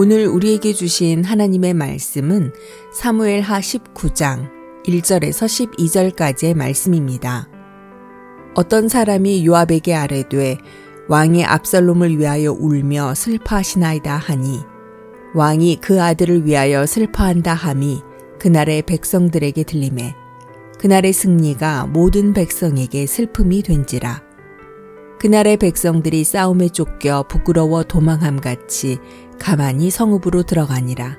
오늘 우리에게 주신 하나님의 말씀은 사무엘 하 19장 1절에서 12절까지의 말씀입니다. 어떤 사람이 요압에게 아뢰되 왕이 압살롬을 위하여 울며 슬퍼하시나이다 하니 왕이 그 아들을 위하여 슬퍼한다 함이 그날의 백성들에게 들림에 그날의 승리가 모든 백성에게 슬픔이 된지라 그날의 백성들이 싸움에 쫓겨 부끄러워 도망함 같이 가만히 성읍으로 들어가니라.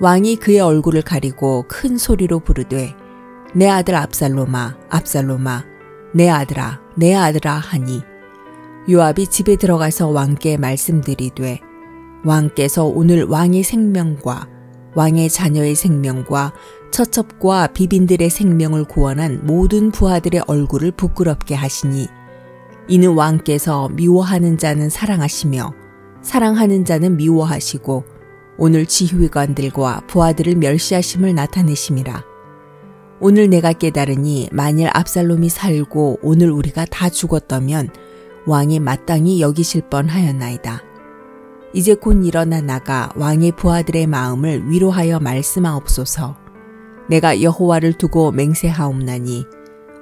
왕이 그의 얼굴을 가리고 큰 소리로 부르되 내 아들 압살로마 압살로마 내 아들아 내 아들아 하니 요압이 집에 들어가서 왕께 말씀드리되 왕께서 오늘 왕의 생명과 왕의 자녀의 생명과 처첩과 비빈들의 생명을 구원한 모든 부하들의 얼굴을 부끄럽게 하시니 이는 왕께서 미워하는 자는 사랑하시며 사랑하는 자는 미워하시고 오늘 지휘관들과 부하들을 멸시하심을 나타내심이라. 오늘 내가 깨달으니 만일 압살롬이 살고 오늘 우리가 다 죽었다면 왕이 마땅히 여기실 뻔하였나이다. 이제 곧 일어나 나가 왕의 부하들의 마음을 위로하여 말씀하옵소서. 내가 여호와를 두고 맹세하옵나니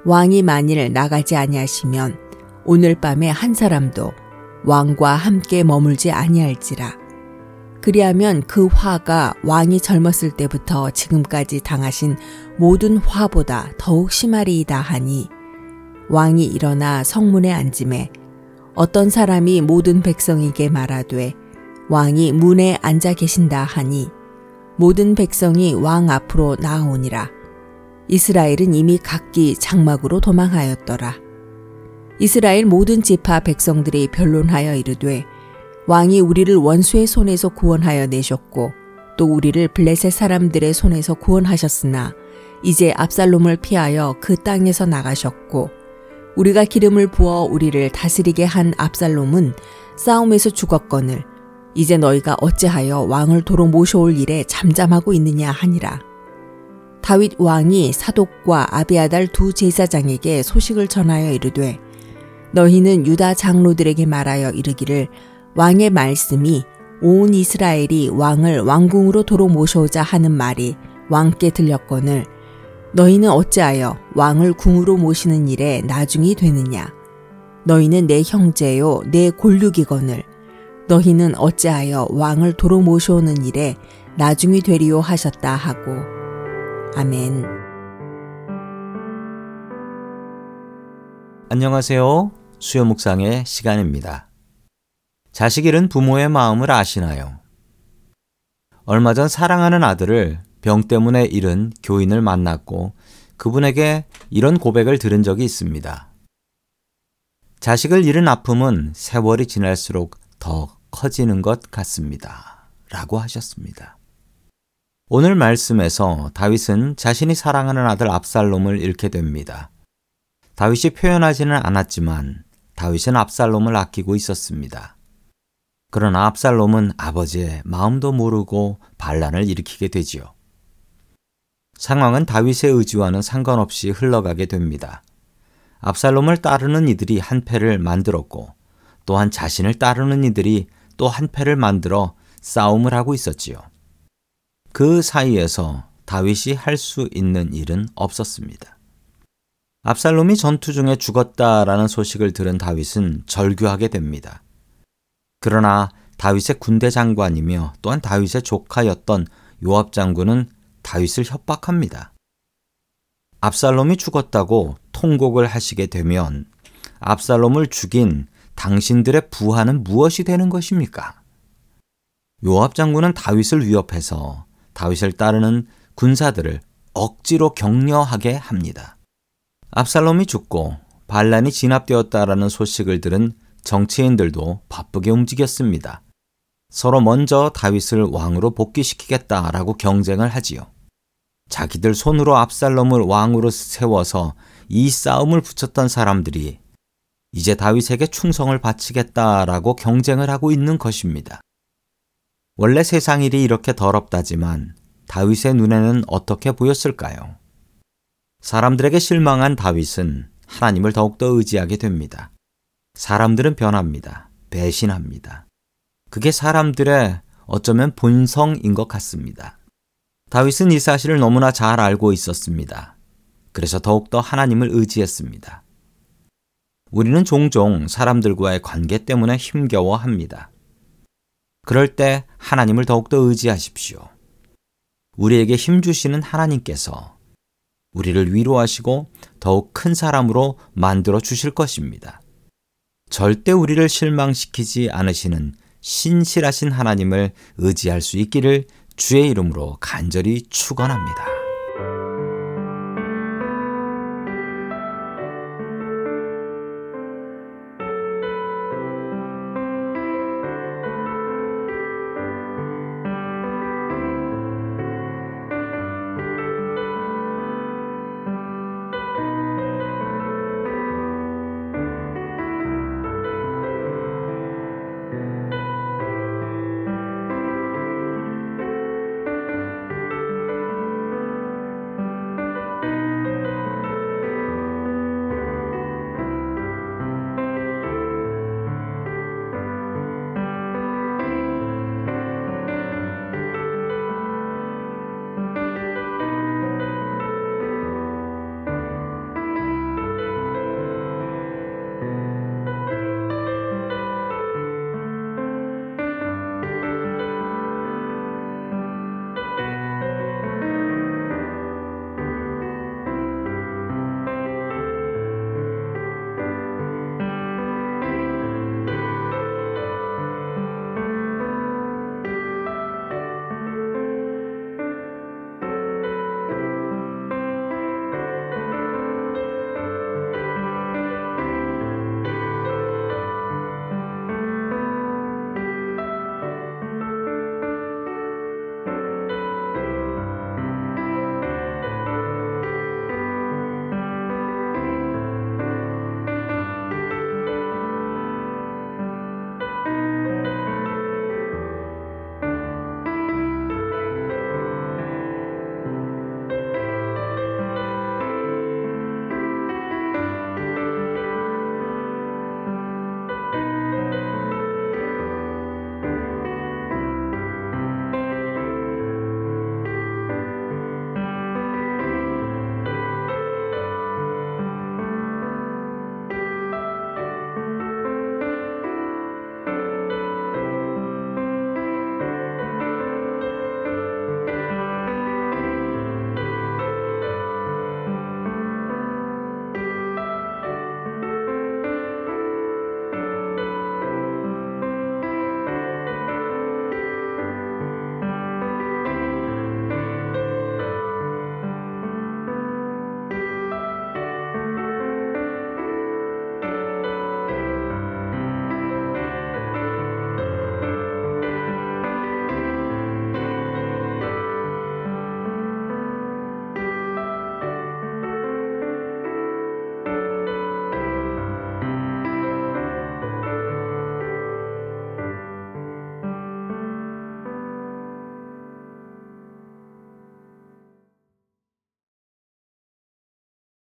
왕이 만일 나가지 아니하시면 오늘 밤에 한 사람도 왕과 함께 머물지 아니할지라. 그리하면 그 화가 왕이 젊었을 때부터 지금까지 당하신 모든 화보다 더욱 심하리이다 하니 왕이 일어나 성문에 앉음에 어떤 사람이 모든 백성에게 말하되 왕이 문에 앉아 계신다 하니 모든 백성이 왕 앞으로 나아오니라. 이스라엘은 이미 각기 장막으로 도망하였더라. 이스라엘 모든 지파 백성들이 변론하여 이르되 왕이 우리를 원수의 손에서 구원하여 내셨고 또 우리를 블레셋 사람들의 손에서 구원하셨으나 이제 압살롬을 피하여 그 땅에서 나가셨고 우리가 기름을 부어 우리를 다스리게 한 압살롬은 싸움에서 죽었거늘 이제 너희가 어찌하여 왕을 도로 모셔올 일에 잠잠하고 있느냐 하니라. 다윗 왕이 사독과 아비아달 두 제사장에게 소식을 전하여 이르되 너희는 유다 장로들에게 말하여 이르기를 왕의 말씀이 온 이스라엘이 왕을 왕궁으로 도로 모셔오자 하는 말이 왕께 들렸거늘 너희는 어찌하여 왕을 궁으로 모시는 일에 나중이 되느냐 너희는 내 형제요 내 골육이거늘 너희는 어찌하여 왕을 도로 모셔오는 일에 나중이 되리요 하셨다 하고 아멘. 안녕하세요. 수요 묵상의 시간입니다. 자식 잃은 부모의 마음을 아시나요? 얼마 전 사랑하는 아들을 병 때문에 잃은 교인을 만났고 그분에게 이런 고백을 들은 적이 있습니다. 자식을 잃은 아픔은 세월이 지날수록 더 커지는 것 같습니다. 라고 하셨습니다. 오늘 말씀에서 다윗은 자신이 사랑하는 아들 압살롬을 잃게 됩니다. 다윗이 표현하지는 않았지만 다윗은 압살롬을 아끼고 있었습니다. 그러나 압살롬은 아버지의 마음도 모르고 반란을 일으키게 되지요. 상황은 다윗의 의지와는 상관없이 흘러가게 됩니다. 압살롬을 따르는 이들이 한 패를 만들었고 또한 자신을 따르는 이들이 또 한 패를 만들어 싸움을 하고 있었지요. 그 사이에서 다윗이 할 수 있는 일은 없었습니다. 압살롬이 전투 중에 죽었다라는 소식을 들은 다윗은 절규하게 됩니다. 그러나 다윗의 군대 장관이며 또한 다윗의 조카였던 요압 장군은 다윗을 협박합니다. 압살롬이 죽었다고 통곡을 하시게 되면 압살롬을 죽인 당신들의 부하는 무엇이 되는 것입니까? 요압 장군은 다윗을 위협해서 다윗을 따르는 군사들을 억지로 격려하게 합니다. 압살롬이 죽고 반란이 진압되었다라는 소식을 들은 정치인들도 바쁘게 움직였습니다. 서로 먼저 다윗을 왕으로 복귀시키겠다라고 경쟁을 하지요. 자기들 손으로 압살롬을 왕으로 세워서 이 싸움을 붙였던 사람들이 이제 다윗에게 충성을 바치겠다라고 경쟁을 하고 있는 것입니다. 원래 세상 일이 이렇게 더럽다지만 다윗의 눈에는 어떻게 보였을까요? 사람들에게 실망한 다윗은 하나님을 더욱더 의지하게 됩니다. 사람들은 변합니다. 배신합니다. 그게 사람들의 어쩌면 본성인 것 같습니다. 다윗은 이 사실을 너무나 잘 알고 있었습니다. 그래서 더욱더 하나님을 의지했습니다. 우리는 종종 사람들과의 관계 때문에 힘겨워 합니다. 그럴 때 하나님을 더욱더 의지하십시오. 우리에게 힘주시는 하나님께서 우리를 위로하시고 더욱 큰 사람으로 만들어 주실 것입니다. 절대 우리를 실망시키지 않으시는 신실하신 하나님을 의지할 수 있기를 주의 이름으로 간절히 축원합니다.